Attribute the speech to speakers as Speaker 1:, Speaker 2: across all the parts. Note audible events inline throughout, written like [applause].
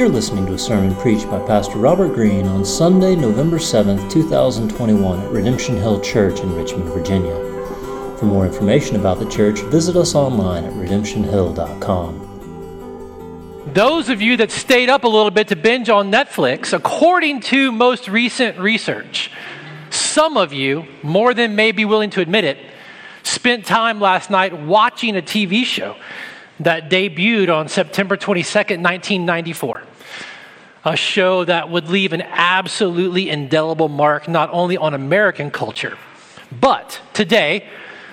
Speaker 1: You're listening to a sermon preached by Pastor Robert Greene on Sunday, November 7th, 2021 at Redemption Hill Church in Richmond, Virginia. For more information about the church, visit us online at redemptionhill.com.
Speaker 2: Those of you that stayed up a little bit to binge on Netflix, according to most recent research, some of you, more than may be willing to admit it, spent time last night watching a TV show that debuted on September 22nd, 1994 a show that would leave an absolutely indelible mark not only on American culture, but today,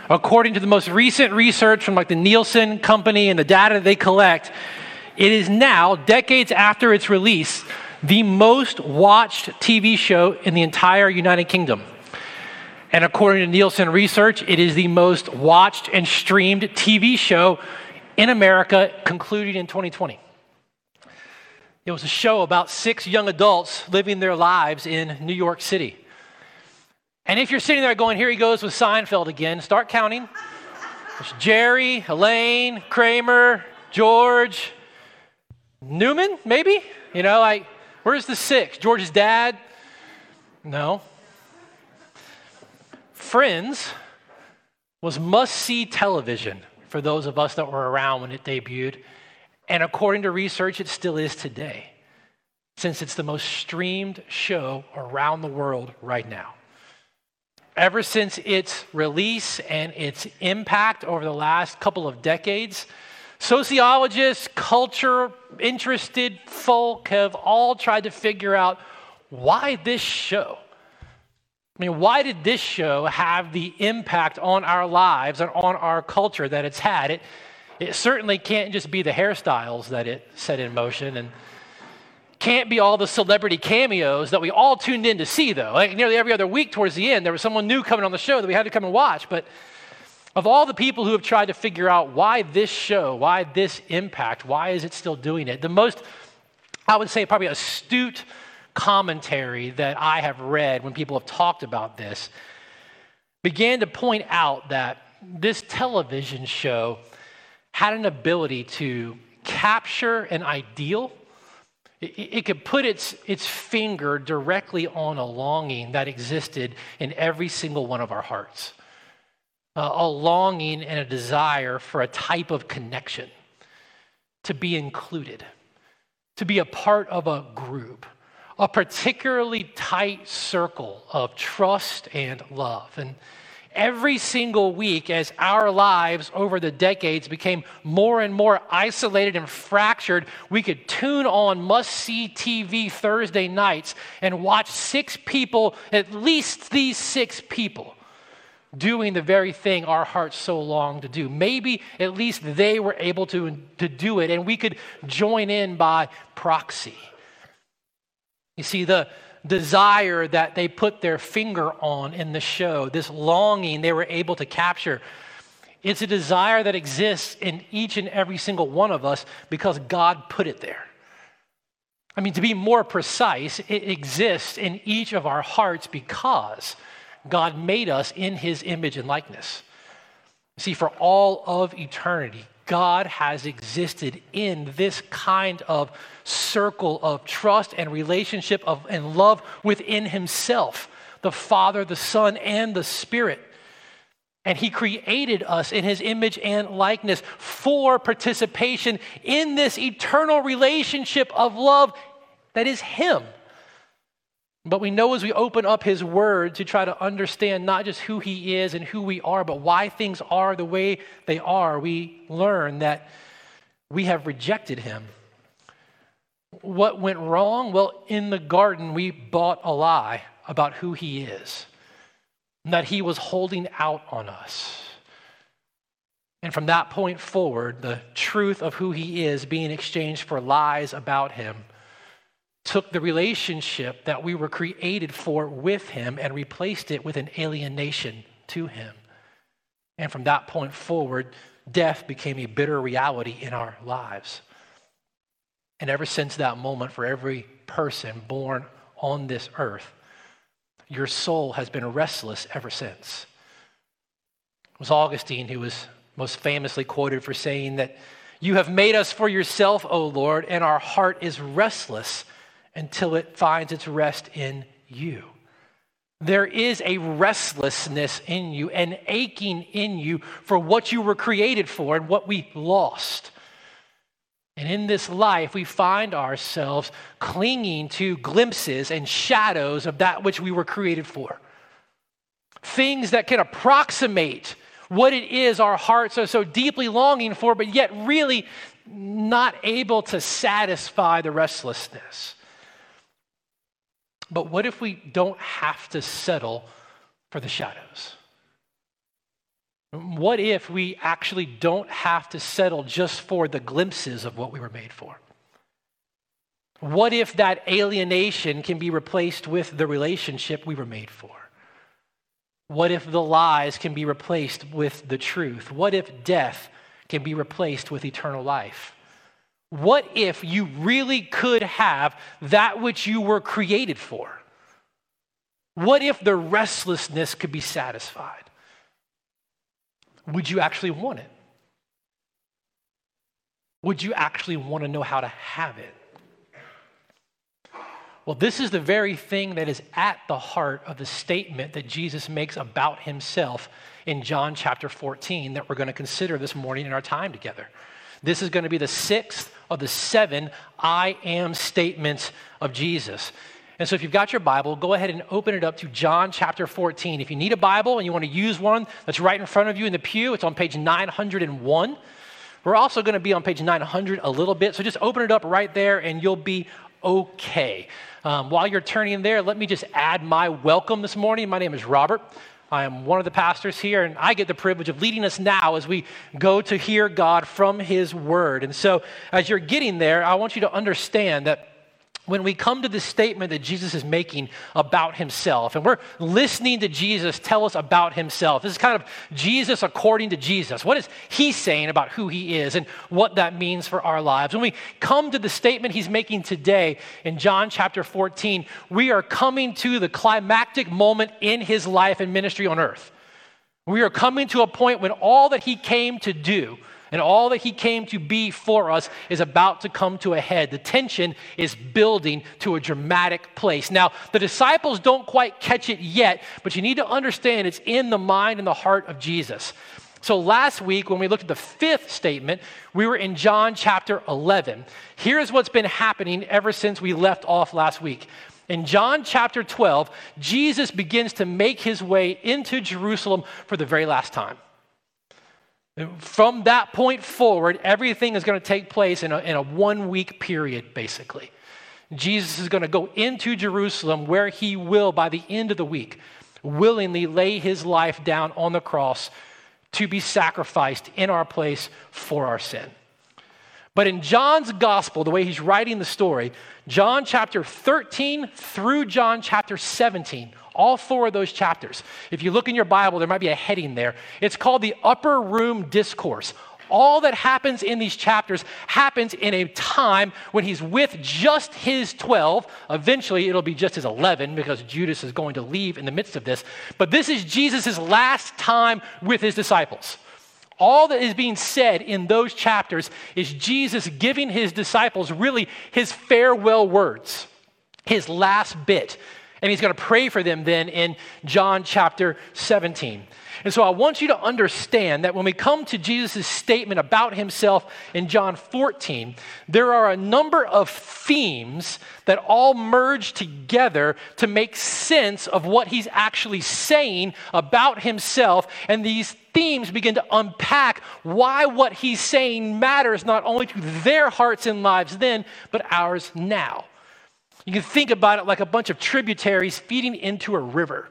Speaker 2: according to the most recent research from like the Nielsen company and the data they collect, it is now, decades after its release, the most watched TV show in the entire United Kingdom. And according to Nielsen research, it is the most watched and streamed TV show in America, concluding in 2020. It was a show about six young adults living their lives in New York City. And if you're sitting there going, here he goes with Seinfeld again, start counting. There's Jerry, Elaine, Kramer, George, Newman, maybe? You know, like, where's the six? George's dad? No. Friends was must see television for those of us that were around when it debuted. And according to research, it still is today, since it's the most streamed show around the world right now. Ever since its release and its impact over the last couple of decades, sociologists, culture interested folk have all tried to figure out why this show. I mean, why did this show have the impact on our lives and on our culture that it's had? It, it certainly can't just be the hairstyles that it set in motion and can't be all the celebrity cameos that we all tuned in to see, though. Like nearly every other week towards the end, there was someone new coming on the show that we had to come and watch. But of all the people who have tried to figure out why this show, why this impact, why is it still doing it, the most, I would say, probably astute commentary that I have read when people have talked about this began to point out that this television show had an ability to capture an ideal. It, could put its, its finger directly on a longing that existed in every single one of our hearts uh, a longing and a desire for a type of connection, to be included, to be a part of a group, a particularly tight circle of trust and love. And every single week as our lives over the decades became more and more isolated and fractured, we could tune on must see TV Thursday nights and watch six people, at least these six people, doing the very thing our hearts so long to do. Maybe at least they were able to, to do it, and we could join in by proxy. You see, the desire that they put their finger on in the show, this longing they were able to capture. It's a desire that exists in each and every single one of us because God put it there. I mean, to be more precise, it exists in each of our hearts because God made us in his image and likeness. See, for all of eternity, God has existed in this kind of circle of trust and relationship of, and love within Himself the Father, the Son, and the Spirit. And He created us in His image and likeness for participation in this eternal relationship of love that is Him. But we know as we open up His Word to try to understand not just who He is and who we are, but why things are the way they are, we learn that we have rejected Him. What went wrong? Well, in the garden, we bought a lie about who He is, that He was holding out on us. And from that point forward, the truth of who He is being exchanged for lies about Him took the relationship that we were created for with him and replaced it with an alienation to him. And from that point forward, death became a bitter reality in our lives. And ever since that moment, for every person born on this earth, your soul has been restless ever since. It was Augustine who was most famously quoted for saying that You have made us for yourself, O Lord, and our heart is restless until it finds its rest in you. There is a restlessness in you, an aching in you for what you were created for and what we lost. And in this life, we find ourselves clinging to glimpses and shadows of that which we were created for. Things that can approximate what it is our hearts are so deeply longing for, but yet really not able to satisfy the restlessness. But what if we don't have to settle for the shadows? What if we actually don't have to settle just for the glimpses of what we were made for? What if that alienation can be replaced with the relationship we were made for? What if the lies can be replaced with the truth? What if death can be replaced with eternal life? What if you really could have that which you were created for? What if the restlessness could be satisfied? Would you actually want it? Would you actually want to know how to have it? Well, this is the very thing that is at the heart of the statement that Jesus makes about himself in John chapter 14 that we're going to consider this morning in our time together. This is going to be the sixth of the seven I am statements of Jesus. And so, if you've got your Bible, go ahead and open it up to John chapter 14. If you need a Bible and you want to use one that's right in front of you in the pew, it's on page 901. We're also going to be on page 900 a little bit, so just open it up right there and you'll be okay. Um, while you're turning there, let me just add my welcome this morning. My name is Robert. I am one of the pastors here, and I get the privilege of leading us now as we go to hear God from His Word. And so, as you're getting there, I want you to understand that when we come to the statement that Jesus is making about himself, and we're listening to Jesus tell us about himself, this is kind of Jesus according to Jesus. What is he saying about who he is and what that means for our lives? When we come to the statement he's making today in John chapter 14, we are coming to the climactic moment in his life and ministry on earth. We are coming to a point when all that he came to do, and all that he came to be for us is about to come to a head. The tension is building to a dramatic place. Now, the disciples don't quite catch it yet, but you need to understand it's in the mind and the heart of Jesus. So, last week, when we looked at the fifth statement, we were in John chapter 11. Here's what's been happening ever since we left off last week. In John chapter 12, Jesus begins to make his way into Jerusalem for the very last time. From that point forward, everything is going to take place in a, in a one week period, basically. Jesus is going to go into Jerusalem where he will, by the end of the week, willingly lay his life down on the cross to be sacrificed in our place for our sin. But in John's gospel, the way he's writing the story, John chapter 13 through John chapter 17, all four of those chapters. If you look in your Bible, there might be a heading there. It's called the Upper Room Discourse. All that happens in these chapters happens in a time when he's with just his 12. Eventually, it'll be just his 11 because Judas is going to leave in the midst of this. But this is Jesus' last time with his disciples. All that is being said in those chapters is Jesus giving his disciples really his farewell words, his last bit. And he's going to pray for them then in John chapter 17. And so I want you to understand that when we come to Jesus' statement about himself in John 14, there are a number of themes that all merge together to make sense of what he's actually saying about himself. And these themes begin to unpack why what he's saying matters not only to their hearts and lives then, but ours now. You can think about it like a bunch of tributaries feeding into a river,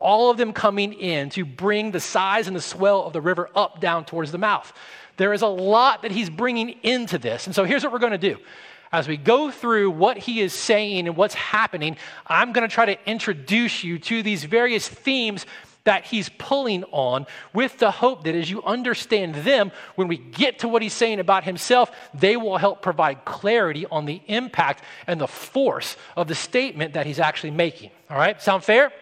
Speaker 2: all of them coming in to bring the size and the swell of the river up down towards the mouth. There is a lot that he's bringing into this. And so here's what we're going to do. As we go through what he is saying and what's happening, I'm going to try to introduce you to these various themes that he's pulling on with the hope that as you understand them, when we get to what he's saying about himself, they will help provide clarity on the impact and the force of the statement that he's actually making. All right, sound fair?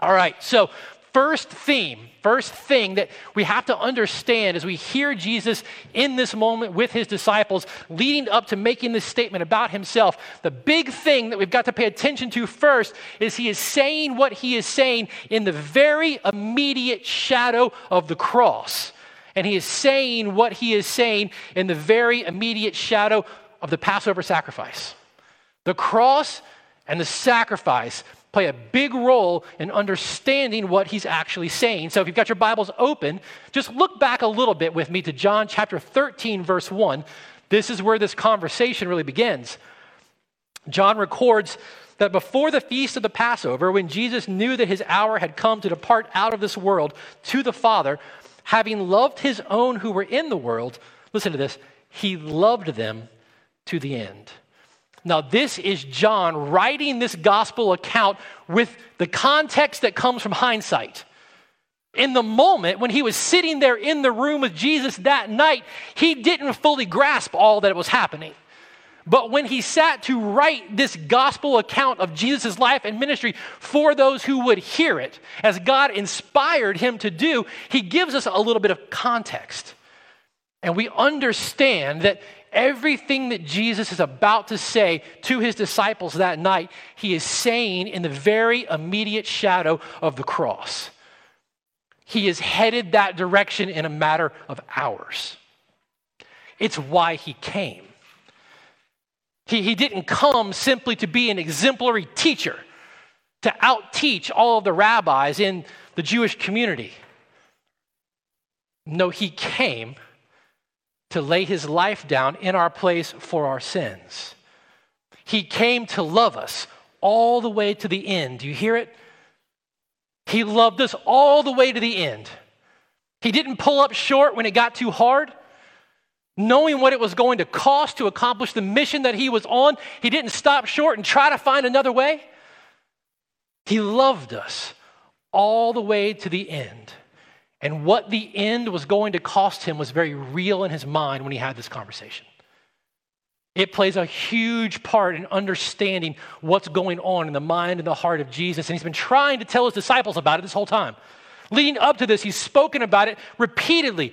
Speaker 2: All right, so first theme, first thing that we have to understand as we hear Jesus in this moment with his disciples, leading up to making this statement about himself, the big thing that we've got to pay attention to first is he is saying what he is saying in the very immediate shadow of the cross. And he is saying what he is saying in the very immediate shadow of the Passover sacrifice. The cross and the sacrifice play a big role in understanding what he's actually saying. So if you've got your Bibles open, just look back a little bit with me to John chapter 13, verse 1. This is where this conversation really begins. John records that before the feast of the Passover, when Jesus knew that his hour had come to depart out of this world to the Father, having loved his own who were in the world, listen to this, he loved them to the end. Now, this is John writing this gospel account with the context that comes from hindsight. In the moment when he was sitting there in the room with Jesus that night, he didn't fully grasp all that was happening. But when he sat to write this gospel account of Jesus' life and ministry for those who would hear it, as God inspired him to do, he gives us a little bit of context. And we understand that everything that Jesus is about to say to his disciples that night, he is saying in the very immediate shadow of the cross. He is headed that direction in a matter of hours. It's why he came. He, he didn't come simply to be an exemplary teacher, to outteach all of the rabbis in the Jewish community. No, he came to lay his life down in our place for our sins. He came to love us all the way to the end. Do you hear it? He loved us all the way to the end. He didn't pull up short when it got too hard. Knowing what it was going to cost to accomplish the mission that he was on, he didn't stop short and try to find another way. He loved us all the way to the end. And what the end was going to cost him was very real in his mind when he had this conversation. It plays a huge part in understanding what's going on in the mind and the heart of Jesus. And he's been trying to tell his disciples about it this whole time. Leading up to this, he's spoken about it repeatedly.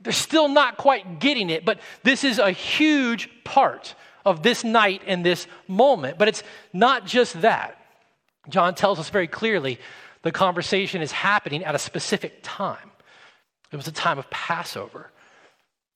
Speaker 2: They're still not quite getting it, but this is a huge part of this night and this moment. But it's not just that. John tells us very clearly the conversation is happening at a specific time. It was a time of Passover.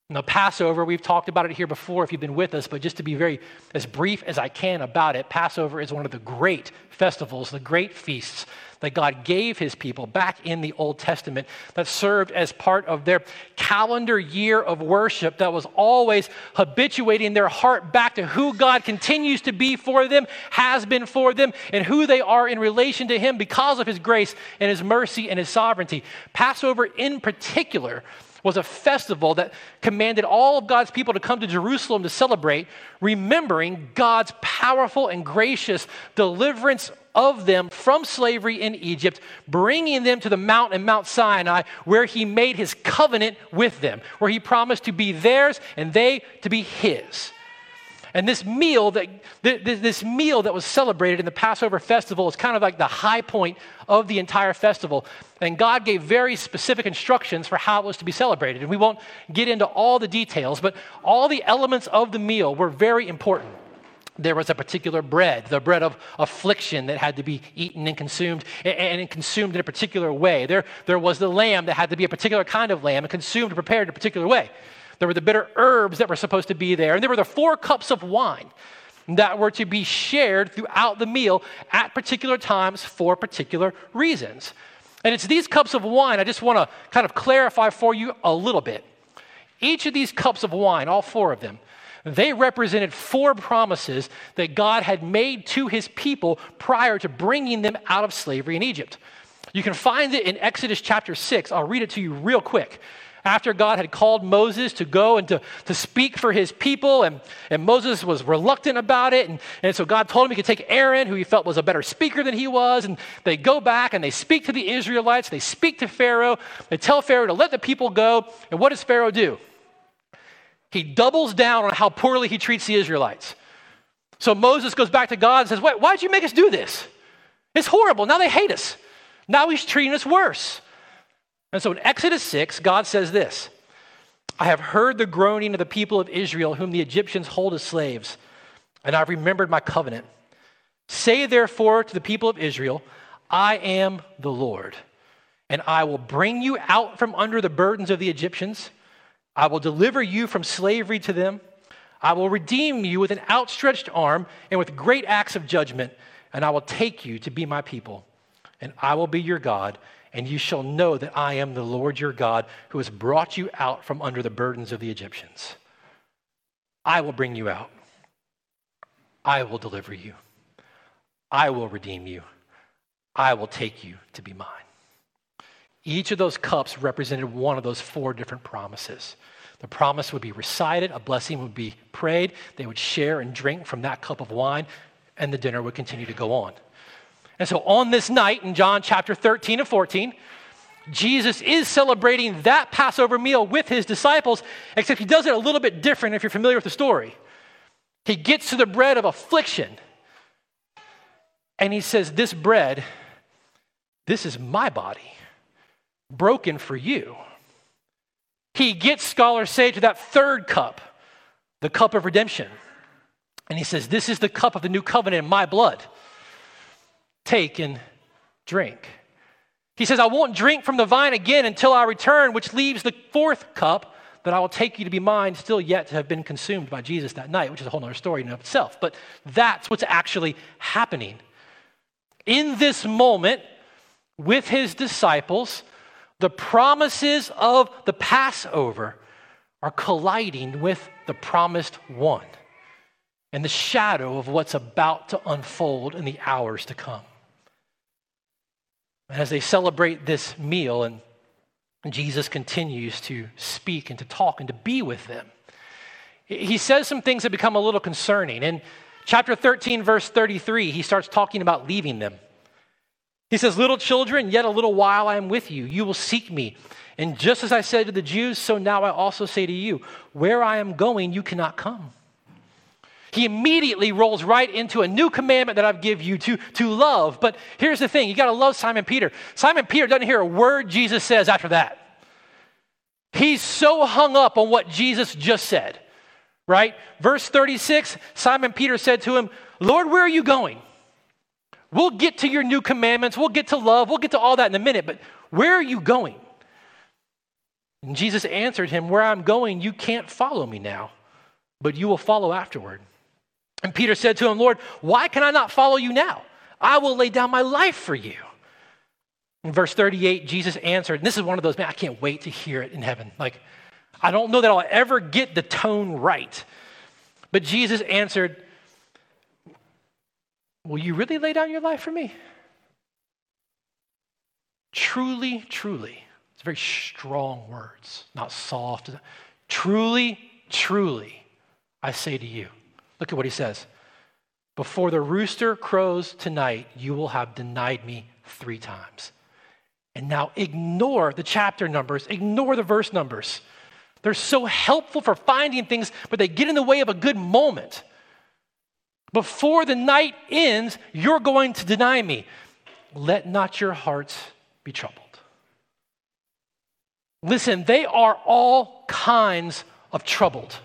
Speaker 2: Now, Passover, we've talked about it here before if you've been with us, but just to be very as brief as I can about it, Passover is one of the great festivals, the great feasts that God gave his people back in the Old Testament that served as part of their calendar year of worship that was always habituating their heart back to who God continues to be for them, has been for them, and who they are in relation to him because of his grace and his mercy and his sovereignty. Passover, in particular, was a festival that commanded all of God's people to come to Jerusalem to celebrate, remembering God's powerful and gracious deliverance of them from slavery in Egypt, bringing them to the mountain, Mount Sinai, where he made his covenant with them, where he promised to be theirs and they to be his. And this meal that this meal that was celebrated in the Passover festival is kind of like the high point of the entire festival. And God gave very specific instructions for how it was to be celebrated. And we won't get into all the details, but all the elements of the meal were very important. There was a particular bread, the bread of affliction that had to be eaten and consumed, and consumed in a particular way. There, there was the lamb that had to be a particular kind of lamb and consumed and prepared in a particular way. There were the bitter herbs that were supposed to be there. And there were the four cups of wine that were to be shared throughout the meal at particular times for particular reasons. And it's these cups of wine I just want to kind of clarify for you a little bit. Each of these cups of wine, all four of them, they represented four promises that God had made to his people prior to bringing them out of slavery in Egypt. You can find it in Exodus chapter 6. I'll read it to you real quick after God had called Moses to go and to, to speak for his people, and, and Moses was reluctant about it. And, and so God told him he could take Aaron, who he felt was a better speaker than he was, and they go back and they speak to the Israelites. They speak to Pharaoh. They tell Pharaoh to let the people go. And what does Pharaoh do? He doubles down on how poorly he treats the Israelites. So Moses goes back to God and says, Why, why'd you make us do this? It's horrible. Now they hate us. Now he's treating us worse. And so in Exodus 6, God says this I have heard the groaning of the people of Israel, whom the Egyptians hold as slaves, and I've remembered my covenant. Say therefore to the people of Israel, I am the Lord, and I will bring you out from under the burdens of the Egyptians. I will deliver you from slavery to them. I will redeem you with an outstretched arm and with great acts of judgment, and I will take you to be my people, and I will be your God and you shall know that I am the Lord your God who has brought you out from under the burdens of the Egyptians. I will bring you out. I will deliver you. I will redeem you. I will take you to be mine. Each of those cups represented one of those four different promises. The promise would be recited, a blessing would be prayed, they would share and drink from that cup of wine, and the dinner would continue to go on. And so on this night in John chapter 13 and 14, Jesus is celebrating that Passover meal with his disciples, except he does it a little bit different if you're familiar with the story. He gets to the bread of affliction and he says, This bread, this is my body, broken for you. He gets, scholars say, to that third cup, the cup of redemption. And he says, This is the cup of the new covenant in my blood. Take and drink. He says, I won't drink from the vine again until I return, which leaves the fourth cup that I will take you to be mine, still yet to have been consumed by Jesus that night, which is a whole other story in itself. But that's what's actually happening. In this moment, with his disciples, the promises of the Passover are colliding with the promised one and the shadow of what's about to unfold in the hours to come. As they celebrate this meal, and Jesus continues to speak and to talk and to be with them, he says some things that become a little concerning. In chapter 13, verse 33, he starts talking about leaving them. He says, Little children, yet a little while I am with you. You will seek me. And just as I said to the Jews, so now I also say to you, where I am going, you cannot come he immediately rolls right into a new commandment that I've give you to, to love. But here's the thing you got to love Simon Peter. Simon Peter doesn't hear a word Jesus says after that. He's so hung up on what Jesus just said, right? Verse 36 Simon Peter said to him, Lord, where are you going? We'll get to your new commandments. We'll get to love. We'll get to all that in a minute. But where are you going? And Jesus answered him, Where I'm going, you can't follow me now, but you will follow afterward. And Peter said to him, Lord, why can I not follow you now? I will lay down my life for you. In verse 38, Jesus answered, and this is one of those, man, I can't wait to hear it in heaven. Like, I don't know that I'll ever get the tone right. But Jesus answered, Will you really lay down your life for me? Truly, truly. It's very strong words, not soft. Truly, truly, I say to you. Look at what he says. Before the rooster crows tonight, you will have denied me three times. And now ignore the chapter numbers, ignore the verse numbers. They're so helpful for finding things, but they get in the way of a good moment. Before the night ends, you're going to deny me. Let not your hearts be troubled. Listen, they are all kinds of troubled.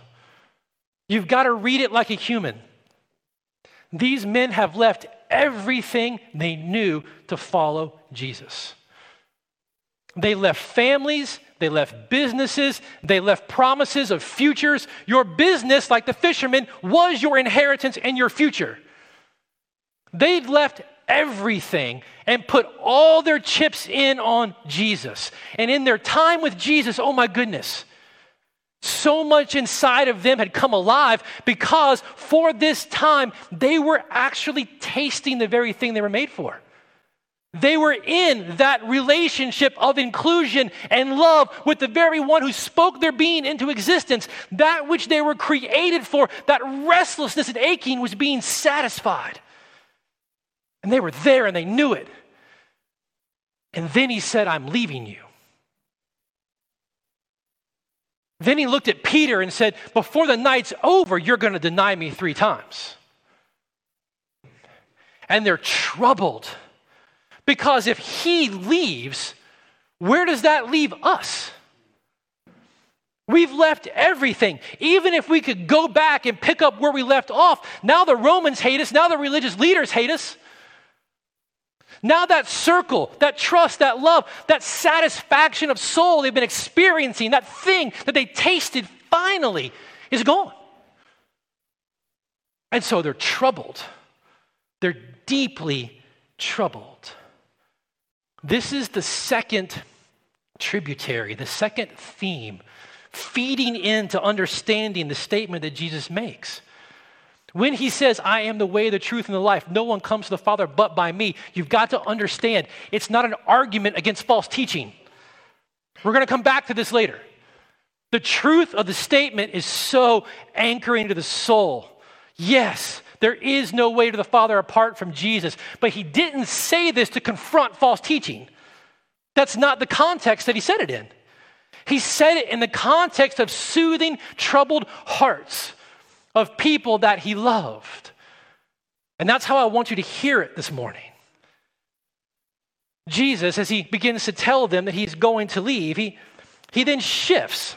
Speaker 2: You've got to read it like a human. These men have left everything they knew to follow Jesus. They left families, they left businesses, they left promises of futures. Your business, like the fishermen, was your inheritance and your future. They'd left everything and put all their chips in on Jesus. And in their time with Jesus, oh my goodness, so much inside of them had come alive because for this time they were actually tasting the very thing they were made for. They were in that relationship of inclusion and love with the very one who spoke their being into existence. That which they were created for, that restlessness and aching was being satisfied. And they were there and they knew it. And then he said, I'm leaving you. Then he looked at Peter and said, Before the night's over, you're going to deny me three times. And they're troubled. Because if he leaves, where does that leave us? We've left everything. Even if we could go back and pick up where we left off, now the Romans hate us, now the religious leaders hate us. Now, that circle, that trust, that love, that satisfaction of soul they've been experiencing, that thing that they tasted finally is gone. And so they're troubled. They're deeply troubled. This is the second tributary, the second theme, feeding into understanding the statement that Jesus makes. When he says, I am the way, the truth, and the life, no one comes to the Father but by me, you've got to understand it's not an argument against false teaching. We're going to come back to this later. The truth of the statement is so anchoring to the soul. Yes, there is no way to the Father apart from Jesus, but he didn't say this to confront false teaching. That's not the context that he said it in. He said it in the context of soothing troubled hearts of people that he loved. And that's how I want you to hear it this morning. Jesus, as he begins to tell them that he's going to leave, he, he then shifts.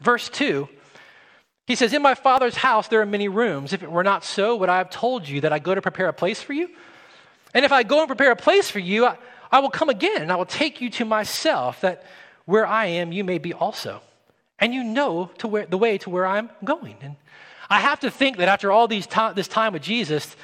Speaker 2: Verse 2, he says, In my Father's house there are many rooms. If it were not so, would I have told you that I go to prepare a place for you? And if I go and prepare a place for you, I, I will come again and I will take you to myself, that where I am, you may be also. And you know to where, the way to where I'm going. And I have to think that after all these this time with Jesus,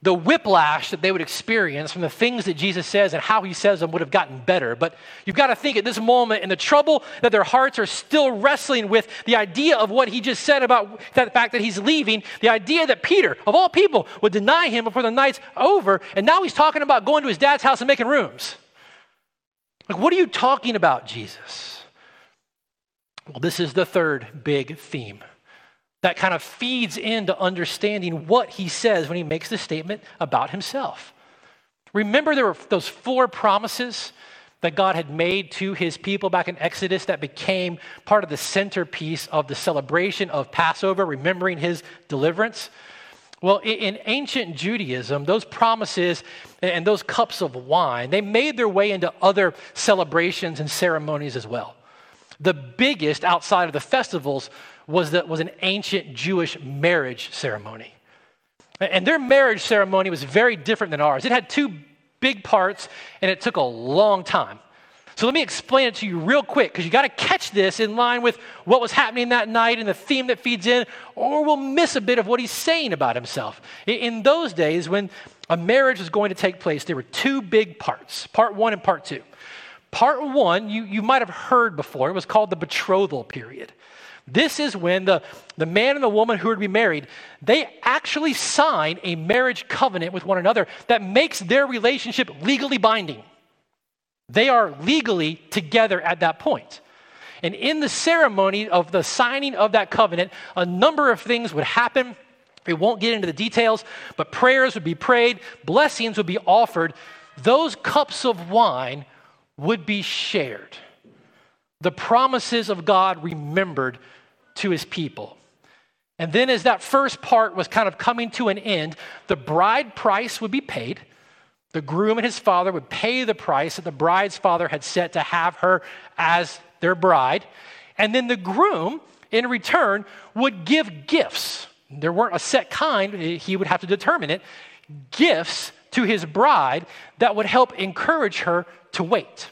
Speaker 2: the whiplash that they would experience from the things that Jesus says and how he says them would have gotten better. But you've got to think at this moment in the trouble that their hearts are still wrestling with the idea of what he just said about the fact that he's leaving, the idea that Peter, of all people, would deny him before the night's over. And now he's talking about going to his dad's house and making rooms. Like, what are you talking about, Jesus? Well, this is the third big theme that kind of feeds into understanding what he says when he makes the statement about himself. Remember, there were those four promises that God had made to his people back in Exodus that became part of the centerpiece of the celebration of Passover, remembering his deliverance. Well, in ancient Judaism, those promises and those cups of wine, they made their way into other celebrations and ceremonies as well. The biggest outside of the festivals was, the, was an ancient Jewish marriage ceremony. And their marriage ceremony was very different than ours. It had two big parts, and it took a long time. So let me explain it to you real quick because you got to catch this in line with what was happening that night and the theme that feeds in, or we'll miss a bit of what he's saying about himself. In those days, when a marriage was going to take place, there were two big parts part one and part two. Part one, you, you might have heard before, it was called the betrothal period. This is when the, the man and the woman who are to be married, they actually sign a marriage covenant with one another that makes their relationship legally binding. They are legally together at that point. And in the ceremony of the signing of that covenant, a number of things would happen. We won't get into the details, but prayers would be prayed, blessings would be offered. Those cups of wine would be shared. The promises of God remembered to his people. And then, as that first part was kind of coming to an end, the bride price would be paid. The groom and his father would pay the price that the bride's father had set to have her as their bride. And then the groom, in return, would give gifts. There weren't a set kind, he would have to determine it. Gifts to his bride that would help encourage her to wait.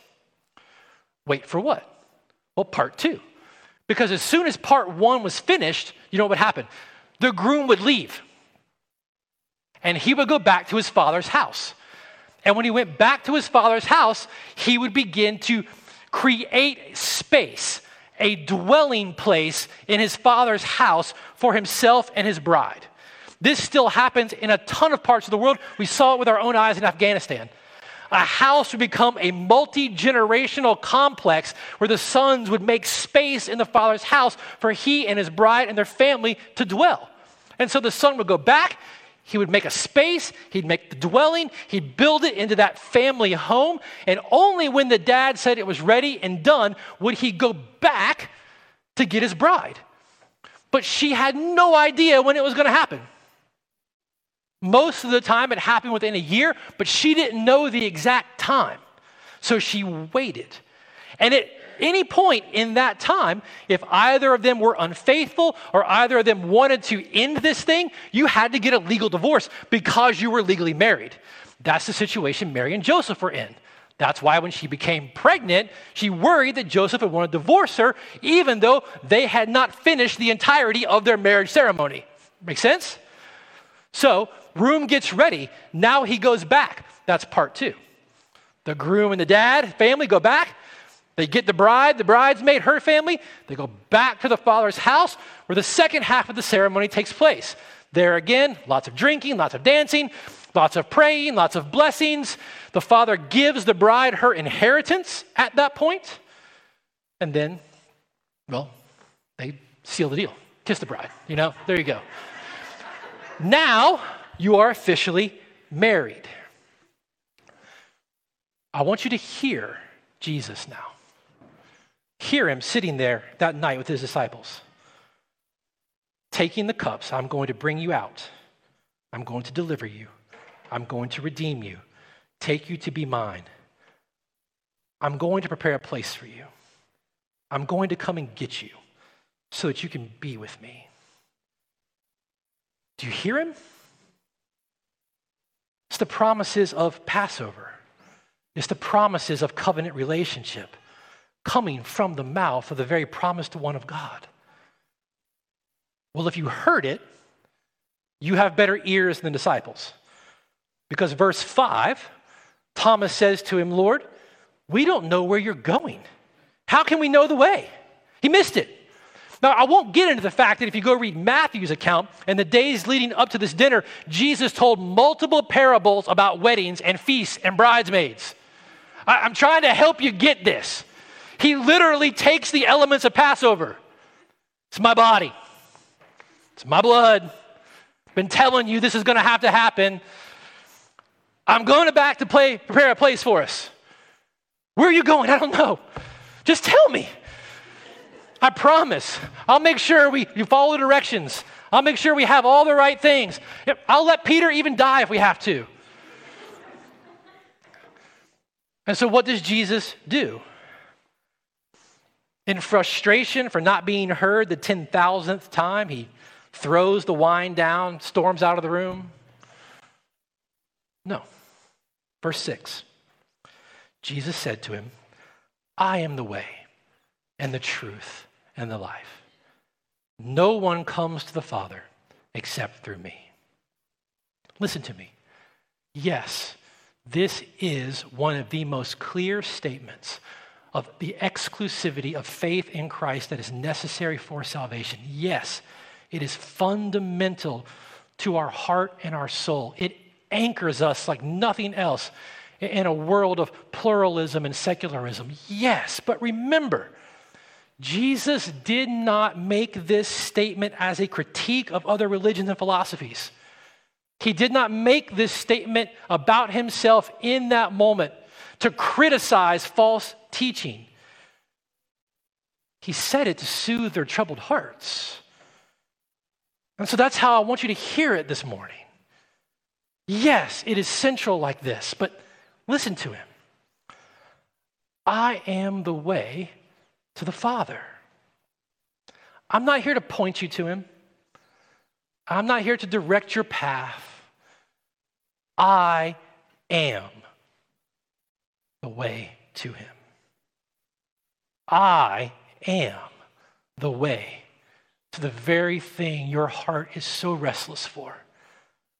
Speaker 2: Wait for what? Well, part two. Because as soon as part one was finished, you know what would happen? The groom would leave. And he would go back to his father's house. And when he went back to his father's house, he would begin to create space, a dwelling place in his father's house for himself and his bride. This still happens in a ton of parts of the world. We saw it with our own eyes in Afghanistan a house would become a multi generational complex where the sons would make space in the father's house for he and his bride and their family to dwell. And so the son would go back, he would make a space, he'd make the dwelling, he'd build it into that family home, and only when the dad said it was ready and done would he go back to get his bride. But she had no idea when it was going to happen. Most of the time it happened within a year, but she didn't know the exact time. So she waited. And at any point in that time, if either of them were unfaithful or either of them wanted to end this thing, you had to get a legal divorce because you were legally married. That's the situation Mary and Joseph were in. That's why when she became pregnant, she worried that Joseph would want to divorce her, even though they had not finished the entirety of their marriage ceremony. Make sense? So, room gets ready. Now he goes back. That's part two. The groom and the dad family go back. They get the bride, the bridesmaid, her family. They go back to the father's house where the second half of the ceremony takes place. There again, lots of drinking, lots of dancing, lots of praying, lots of blessings. The father gives the bride her inheritance at that point. And then, well, they seal the deal. Kiss the bride. You know, there you go. now you are officially married. I want you to hear Jesus now. Hear him sitting there that night with his disciples, taking the cups. I'm going to bring you out. I'm going to deliver you. I'm going to redeem you, take you to be mine. I'm going to prepare a place for you. I'm going to come and get you so that you can be with me. Do you hear him? It's the promises of Passover. It's the promises of covenant relationship coming from the mouth of the very promised one of God. Well, if you heard it, you have better ears than disciples. Because verse 5, Thomas says to him, Lord, we don't know where you're going. How can we know the way? He missed it. Now, I won't get into the fact that if you go read Matthew's account, in the days leading up to this dinner, Jesus told multiple parables about weddings and feasts and bridesmaids. I, I'm trying to help you get this. He literally takes the elements of Passover. It's my body, it's my blood. Been telling you this is going to have to happen. I'm going back to play, prepare a place for us. Where are you going? I don't know. Just tell me. I promise. I'll make sure we you follow directions. I'll make sure we have all the right things. I'll let Peter even die if we have to. And so, what does Jesus do? In frustration for not being heard the 10,000th time, he throws the wine down, storms out of the room. No. Verse 6 Jesus said to him, I am the way and the truth and the life. No one comes to the Father except through me. Listen to me. Yes, this is one of the most clear statements of the exclusivity of faith in Christ that is necessary for salvation. Yes, it is fundamental to our heart and our soul. It anchors us like nothing else in a world of pluralism and secularism. Yes, but remember, Jesus did not make this statement as a critique of other religions and philosophies. He did not make this statement about himself in that moment to criticize false teaching. He said it to soothe their troubled hearts. And so that's how I want you to hear it this morning. Yes, it is central like this, but listen to him. I am the way to the Father. I'm not here to point you to him. I'm not here to direct your path. I am the way to him. I am the way to the very thing your heart is so restless for,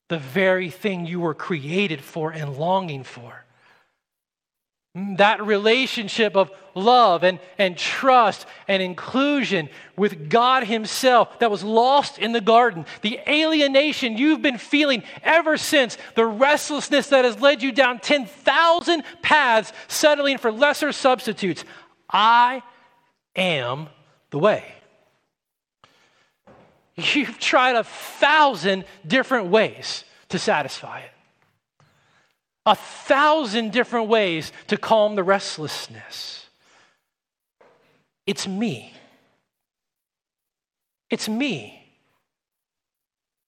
Speaker 2: the very thing you were created for and longing for that relationship of love and, and trust and inclusion with God Himself that was lost in the garden, the alienation you've been feeling ever since, the restlessness that has led you down 10,000 paths settling for lesser substitutes. I am the way. [laughs] You've tried a thousand different ways to satisfy it a thousand different ways to calm the restlessness. It's me. It's me.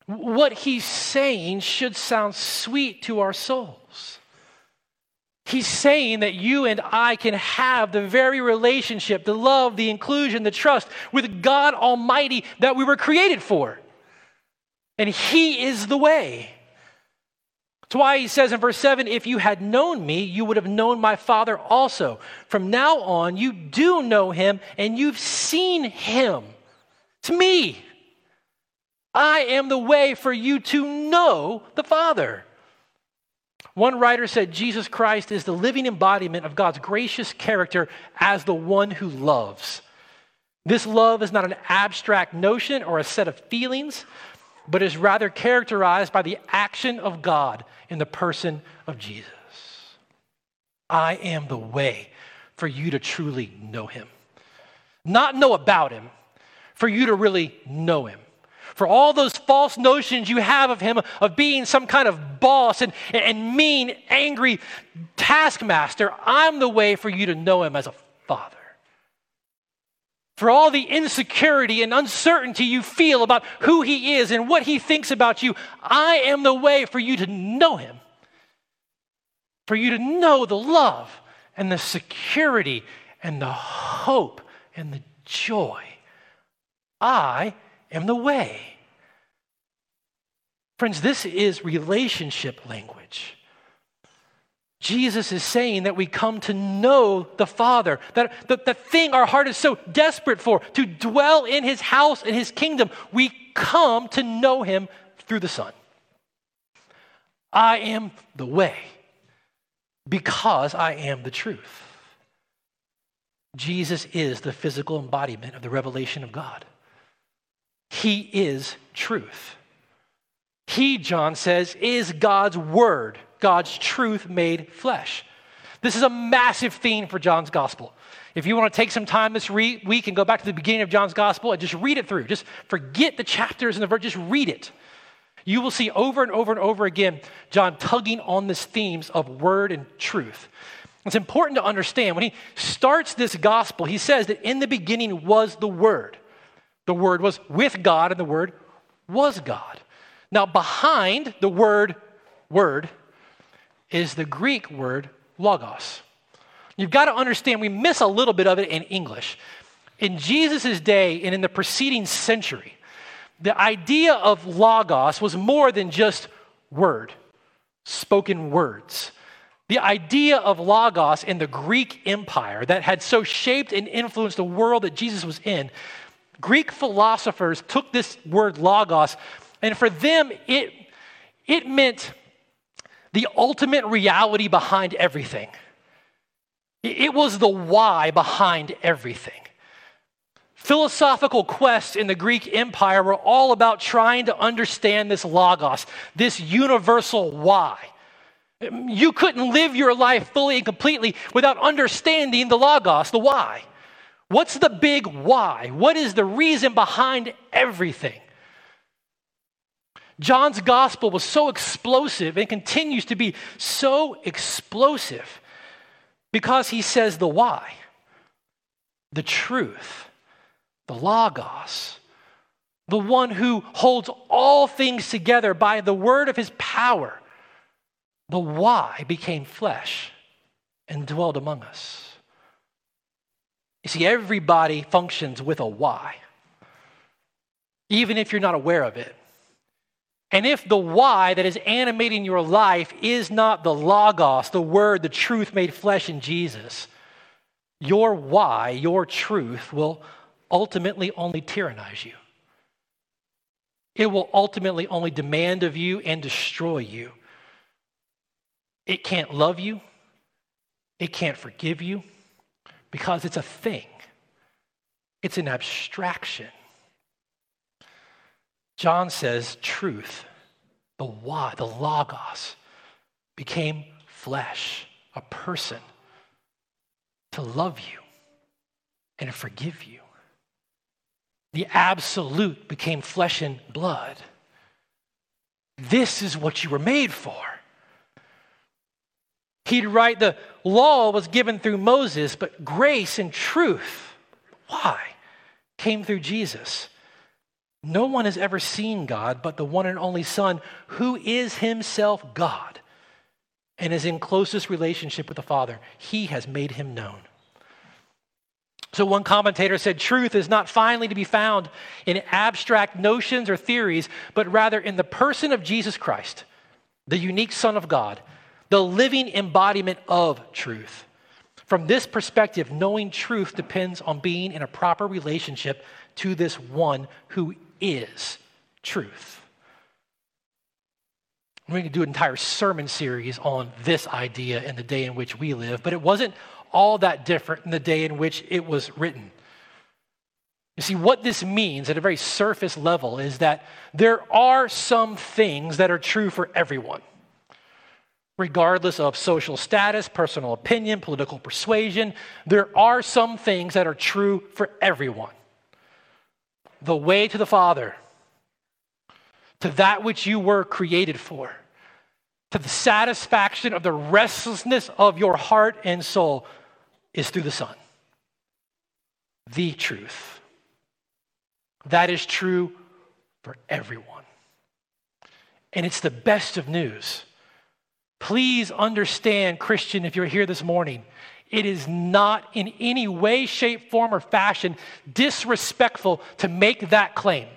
Speaker 2: what he's saying should sound sweet to our souls. He's saying that you and I can have the very relationship, the love, the inclusion, the trust with God Almighty that we were created for. And He is the way. That's why he says in verse 7 if you had known me, you would have known my Father also. From now on, you do know him and you've seen him. It's me. I am the way for you to know the Father. One writer said Jesus Christ is the living embodiment of God's gracious character as the one who loves. This love is not an abstract notion or a set of feelings, but is rather characterized by the action of God in the person of Jesus. I am the way for you to truly know him. Not know about him, for you to really know him. For all those false notions you have of him of being some kind of boss and, and mean, angry taskmaster, I'm the way for you to know him as a father for all the insecurity and uncertainty you feel about who He is and what He thinks about you, I am the way for you to know Him. For you to know the love and the security and the hope and the joy. I am the way. Friends, this is relationship language. Jesus is saying that we come to know the Father, that the, the thing our heart is so desperate for, to dwell in His house and His kingdom, we come to know Him through the Son. I am the way because I am the truth. Jesus is the physical embodiment of the revelation of God. He is truth. He, John says, is God's word God's truth made flesh. This is a massive theme for John's gospel. If you want to take some time this re- week and go back to the beginning of John's gospel and just read it through, just forget the chapters and the verse, just read it. You will see over and over and over again John tugging on this themes of word and truth. It's important to understand when he starts this gospel, he says that in the beginning was the Word. The Word was with God, and the Word was God. Now, behind the word word is the Greek word logos. You've got to understand, we miss a little bit of it in English. In Jesus' day and in the preceding century, the idea of logos was more than just word, spoken words. The idea of logos in the Greek Empire that had so shaped and influenced the world that Jesus was in, Greek philosophers took this word logos, and for them, it, it meant the ultimate reality behind everything. It was the why behind everything. Philosophical quests in the Greek Empire were all about trying to understand this logos, this universal why. You couldn't live your life fully and completely without understanding the logos, the why. What's the big why? What is the reason behind everything? John's gospel was so explosive and continues to be so explosive because he says the why, the truth, the logos, the one who holds all things together by the word of his power. The why became flesh and dwelled among us. You see, everybody functions with a why, even if you're not aware of it. And if the why that is animating your life is not the logos, the word, the truth made flesh in Jesus, your why, your truth will ultimately only tyrannize you. It will ultimately only demand of you and destroy you. It can't love you. It can't forgive you because it's a thing. It's an abstraction. John says truth, the why, the logos, became flesh, a person, to love you and forgive you. The absolute became flesh and blood. This is what you were made for. He'd write the law was given through Moses, but grace and truth, why? Came through Jesus. No one has ever seen God but the one and only Son, who is himself God and is in closest relationship with the Father. He has made him known. So, one commentator said truth is not finally to be found in abstract notions or theories, but rather in the person of Jesus Christ, the unique Son of God, the living embodiment of truth. From this perspective, knowing truth depends on being in a proper relationship to this one who is truth. We're going to do an entire sermon series on this idea in the day in which we live, but it wasn't all that different in the day in which it was written. You see, what this means at a very surface level is that there are some things that are true for everyone, regardless of social status, personal opinion, political persuasion. There are some things that are true for everyone. The way to the Father, to that which you were created for, to the satisfaction of the restlessness of your heart and soul is through the Son. The truth. That is true for everyone. And it's the best of news. Please understand, Christian, if you're here this morning, it is not in any way, shape, form, or fashion disrespectful to make that claim.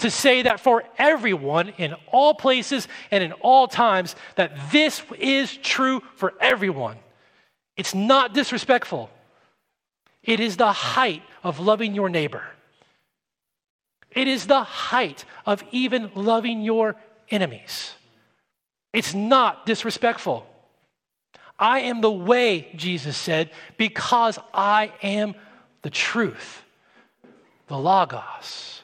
Speaker 2: To say that for everyone in all places and in all times, that this is true for everyone. It's not disrespectful. It is the height of loving your neighbor. It is the height of even loving your enemies. It's not disrespectful. I am the way, Jesus said, because I am the truth, the Logos,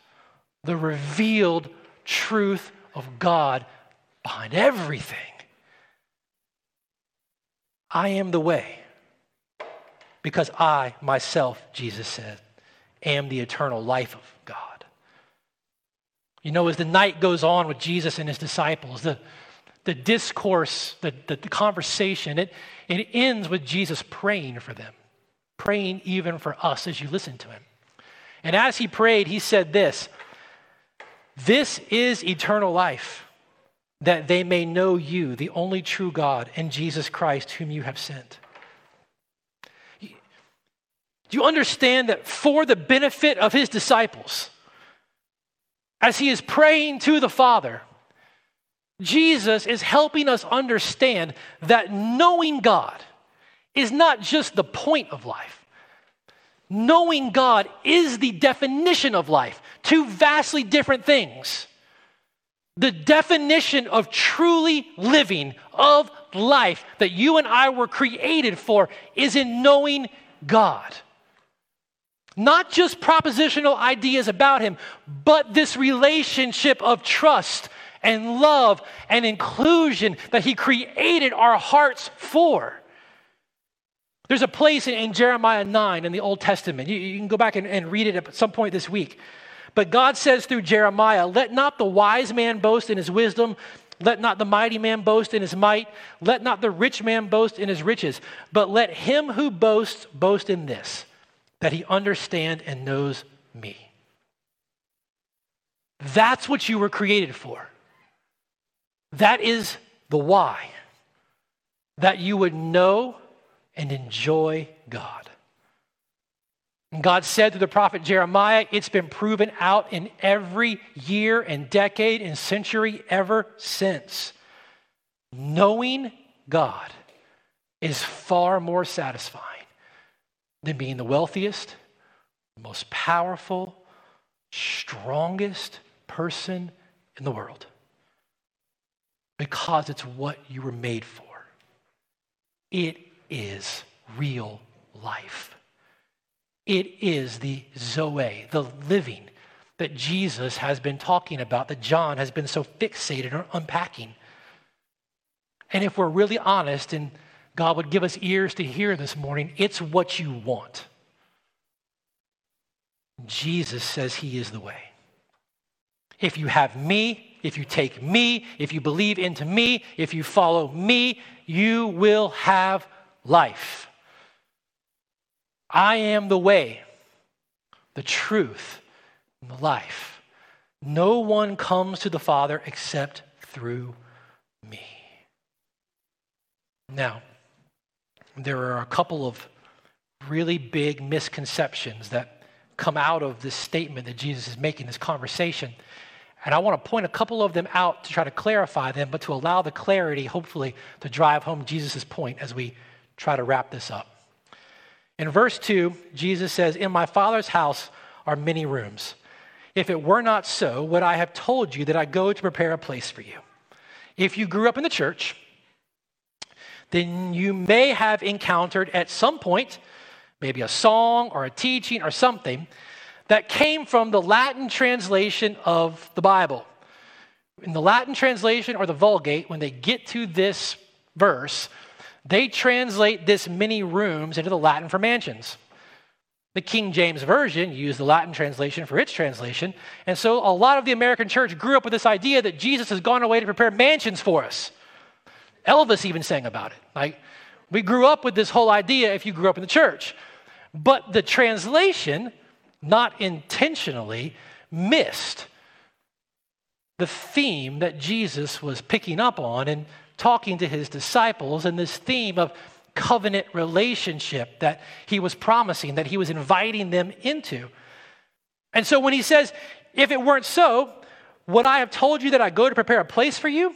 Speaker 2: the revealed truth of God behind everything. I am the way because I myself, Jesus said, am the eternal life of God. You know, as the night goes on with Jesus and his disciples, the, the discourse, the, the, the conversation, it, it ends with Jesus praying for them, praying even for us as you listen to him. And as he prayed, he said this This is eternal life, that they may know you, the only true God, and Jesus Christ, whom you have sent. Do you understand that for the benefit of his disciples, as he is praying to the Father, Jesus is helping us understand that knowing God is not just the point of life. Knowing God is the definition of life, two vastly different things. The definition of truly living, of life that you and I were created for, is in knowing God. Not just propositional ideas about him, but this relationship of trust and love and inclusion that he created our hearts for. There's a place in, in Jeremiah 9 in the Old Testament. You, you can go back and, and read it at some point this week. But God says through Jeremiah, Let not the wise man boast in his wisdom, let not the mighty man boast in his might, let not the rich man boast in his riches, but let him who boasts boast in this that he understand and knows me. That's what you were created for. That is the why. That you would know and enjoy God. And God said to the prophet Jeremiah, it's been proven out in every year and decade and century ever since. Knowing God is far more satisfying than being the wealthiest, most powerful, strongest person in the world. Because it's what you were made for. It is real life. It is the Zoe, the living that Jesus has been talking about, that John has been so fixated on unpacking. And if we're really honest and God would give us ears to hear this morning. It's what you want. Jesus says he is the way. If you have me, if you take me, if you believe into me, if you follow me, you will have life. I am the way, the truth, and the life. No one comes to the Father except through me. Now, there are a couple of really big misconceptions that come out of this statement that Jesus is making, this conversation. And I want to point a couple of them out to try to clarify them, but to allow the clarity, hopefully, to drive home Jesus' point as we try to wrap this up. In verse 2, Jesus says, In my Father's house are many rooms. If it were not so, would I have told you that I go to prepare a place for you? If you grew up in the church, then you may have encountered at some point, maybe a song or a teaching or something, that came from the Latin translation of the Bible. In the Latin translation or the Vulgate, when they get to this verse, they translate this many rooms into the Latin for mansions. The King James Version used the Latin translation for its translation. And so a lot of the American church grew up with this idea that Jesus has gone away to prepare mansions for us. Elvis even sang about it. Like, we grew up with this whole idea if you grew up in the church. But the translation, not intentionally, missed the theme that Jesus was picking up on and talking to his disciples, and this theme of covenant relationship that he was promising, that he was inviting them into. And so when he says, If it weren't so, would I have told you that I go to prepare a place for you?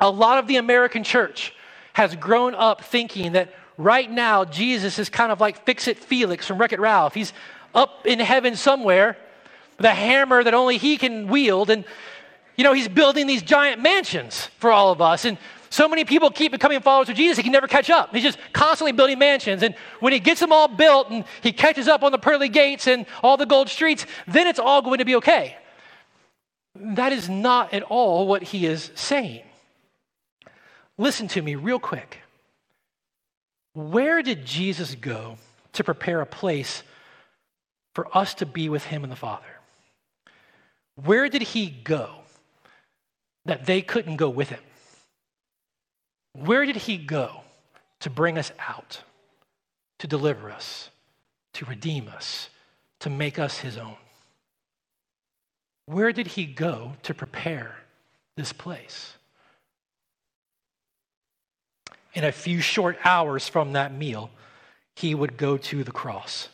Speaker 2: A lot of the American church has grown up thinking that right now Jesus is kind of like Fix It Felix from Wreck It Ralph. He's up in heaven somewhere with a hammer that only he can wield. And, you know, he's building these giant mansions for all of us. And so many people keep becoming followers of Jesus, he can never catch up. He's just constantly building mansions. And when he gets them all built and he catches up on the pearly gates and all the gold streets, then it's all going to be okay. That is not at all what he is saying. Listen to me real quick. Where did Jesus go to prepare a place for us to be with him and the Father? Where did he go that they couldn't go with him? Where did he go to bring us out, to deliver us, to redeem us, to make us his own? Where did he go to prepare this place? In a few short hours from that meal, he would go to the cross,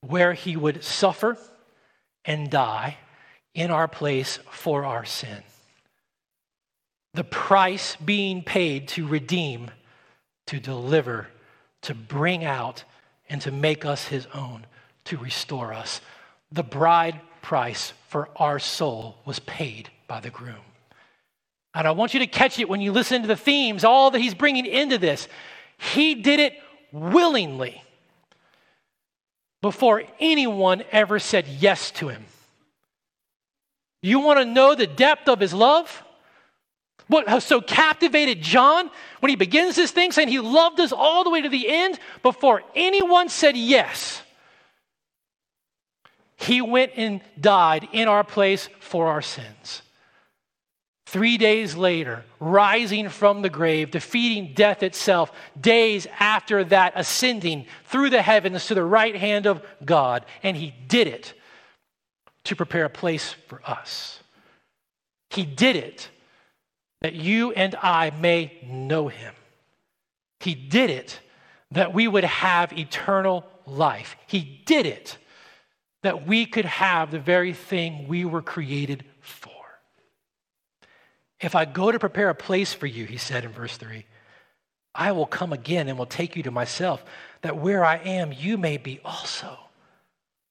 Speaker 2: where he would suffer and die in our place for our sin the price being paid to redeem, to deliver, to bring out, and to make us his own, to restore us. The bride price for our soul was paid by the groom. And I want you to catch it when you listen to the themes, all that he's bringing into this. He did it willingly before anyone ever said yes to him. You want to know the depth of his love? What so captivated John when he begins this thing saying he loved us all the way to the end before anyone said yes. He went and died in our place for our sins. Three days later, rising from the grave, defeating death itself, days after that, ascending through the heavens to the right hand of God. And he did it to prepare a place for us. He did it that you and I may know him. He did it that we would have eternal life. He did it that we could have the very thing we were created. If I go to prepare a place for you, he said in verse 3, I will come again and will take you to myself, that where I am, you may be also.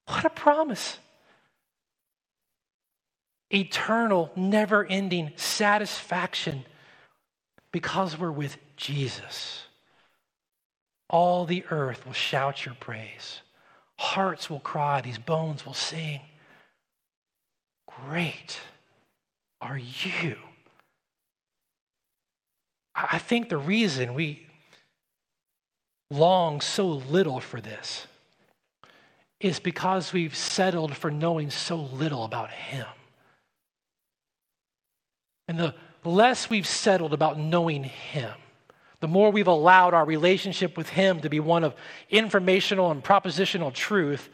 Speaker 2: What a promise! eternal, never ending satisfaction because we're with Jesus. All the earth will shout your praise. Hearts will cry, these bones will sing. Great are you. I think the reason we long so little for this is because we've settled for knowing so little about Him. And the less we've settled about knowing Him, the more we've allowed our relationship with Him to be one of informational and propositional truth,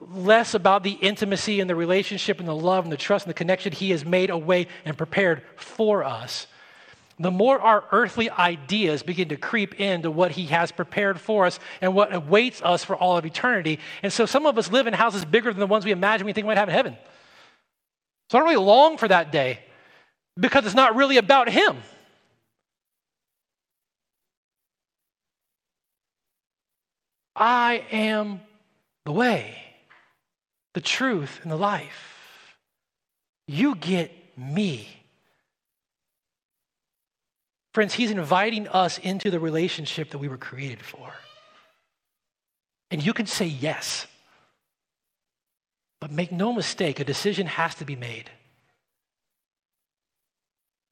Speaker 2: less about the intimacy and the relationship and the love and the trust and the connection He has made a way and prepared for us, the more our earthly ideas begin to creep into what He has prepared for us and what awaits us for all of eternity. And so some of us live in houses bigger than the ones we imagine we think we might have in heaven. So I don't really long for that day because it's not really about Him. I am the way, the truth, and the life. You get me. Friends, He's inviting us into the relationship that we were created for. And you can say yes. But make no mistake, a decision has to be made.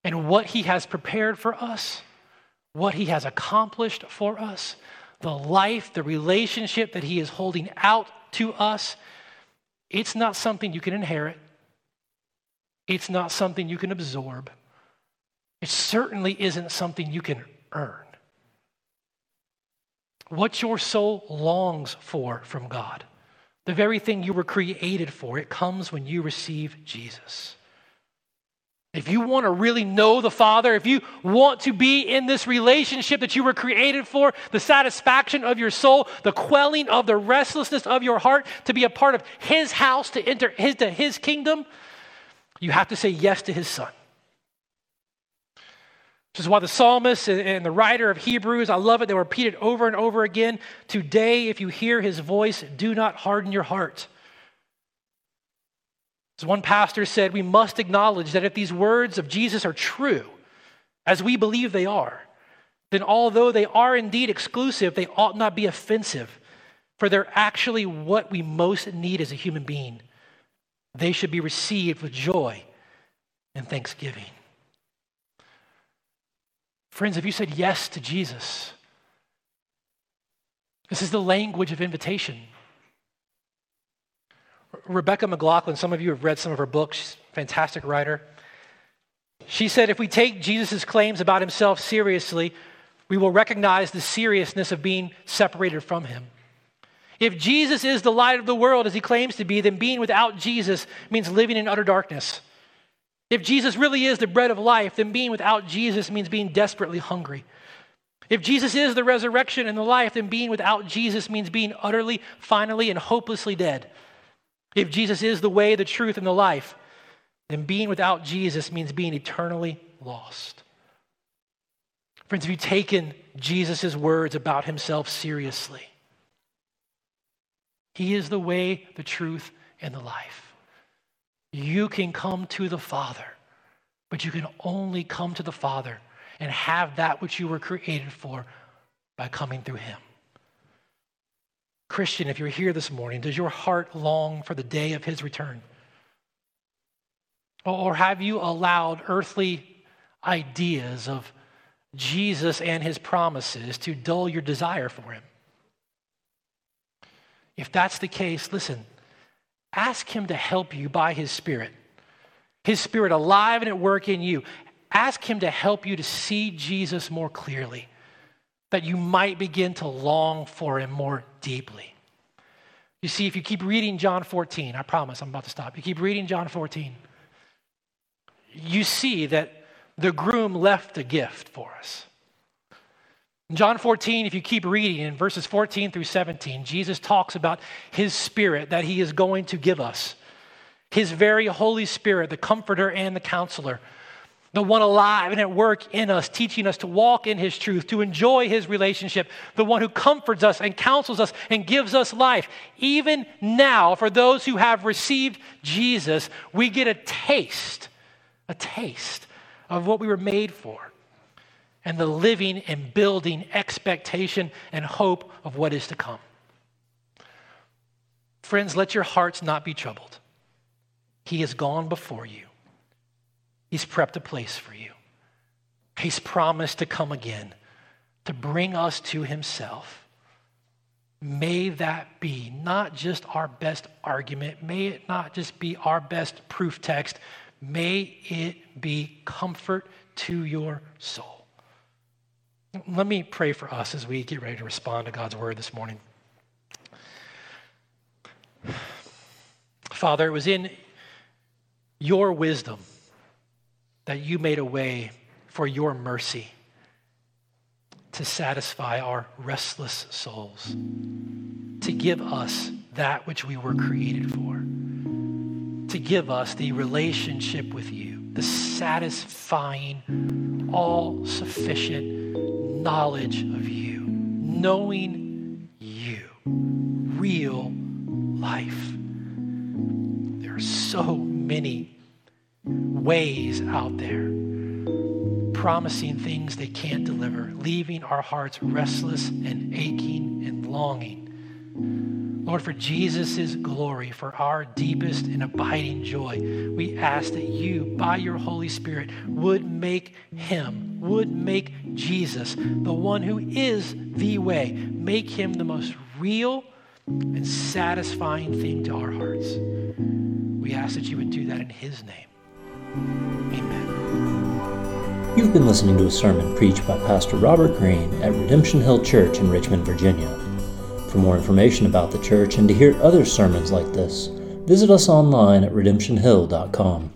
Speaker 2: And what He has prepared for us, what He has accomplished for us, the life, the relationship that He is holding out to us, it's not something you can inherit. It's not something you can absorb. It certainly isn't something you can earn. What your soul longs for from God, the very thing you were created for, it comes when you receive Jesus. If you want to really know the Father, if you want to be in this relationship that you were created for, the satisfaction of your soul, the quelling of the restlessness of your heart, to be a part of His house, to enter his, to His kingdom, you have to say yes to His Son. Which is why the psalmist and the writer of Hebrews, I love it, they repeat it over and over again. Today, if you hear His voice, do not harden your heart. As one pastor said, we must acknowledge that if these words of Jesus are true, as we believe they are, then although they are indeed exclusive, they ought not be offensive, for they're actually what we most need as a human being. They should be received with joy and thanksgiving. Friends, if you said yes to Jesus, this is the language of invitation. Rebecca McLaughlin, some of you have read some of her books, fantastic writer. She said if we take Jesus' claims about himself seriously, we will recognize the seriousness of being separated from him. If Jesus is the light of the world as he claims to be, then being without Jesus means living in utter darkness. If Jesus really is the bread of life, then being without Jesus means being desperately hungry. If Jesus is the resurrection and the life, then being without Jesus means being utterly, finally, and hopelessly dead. If Jesus is the way, the truth, and the life, then being without Jesus means being eternally lost. Friends, have you taken Jesus' words about himself seriously? He is the way, the truth, and the life. You can come to the Father, but you can only come to the Father and have that which you were created for by coming through Him. Christian, if you're here this morning, does your heart long for the day of his return? Or have you allowed earthly ideas of Jesus and his promises to dull your desire for him? If that's the case, listen, ask him to help you by his Spirit. His Spirit alive and at work in you. Ask him to help you to see Jesus more clearly that you might begin to long for him more deeply. You see, if you keep reading John 14, I promise I'm about to stop. You keep reading John 14, you see that the groom left a gift for us. In John 14, if you keep reading in verses 14 through 17, Jesus talks about his spirit that he is going to give us. His very Holy Spirit, the comforter and the counselor the one alive and at work in us, teaching us to walk in his truth, to enjoy his relationship, the one who comforts us and counsels us and gives us life. Even now, for those who have received Jesus, we get a taste, a taste of what we were made for and the living and building expectation and hope of what is to come. Friends, let your hearts not be troubled. He has gone before you. He's prepped a place for you. He's promised to come again to bring us to Himself. May that be not just our best argument, may it not just be our best proof text, may it be comfort to your soul. Let me pray for us as we get ready to respond to God's word this morning. Father, it was in your wisdom that you made a way for your mercy to satisfy our restless souls, to give us that which we were created for, to give us the relationship with you, the satisfying, all sufficient knowledge of you, knowing you, real life. There are so many ways out there promising things they can't deliver, leaving our hearts restless and aching and longing. Lord, for Jesus' glory, for our deepest and abiding joy, we ask that you, by your Holy Spirit, would make him, would make Jesus, the one who is the way, make him the most real and satisfying thing to our hearts. We ask that you would do that in his name. Amen.
Speaker 1: You've been listening to a sermon preached by Pastor Robert Greene at Redemption Hill Church in Richmond, Virginia. For more information about the church and to hear other sermons like this, visit us online at redemptionhill.com.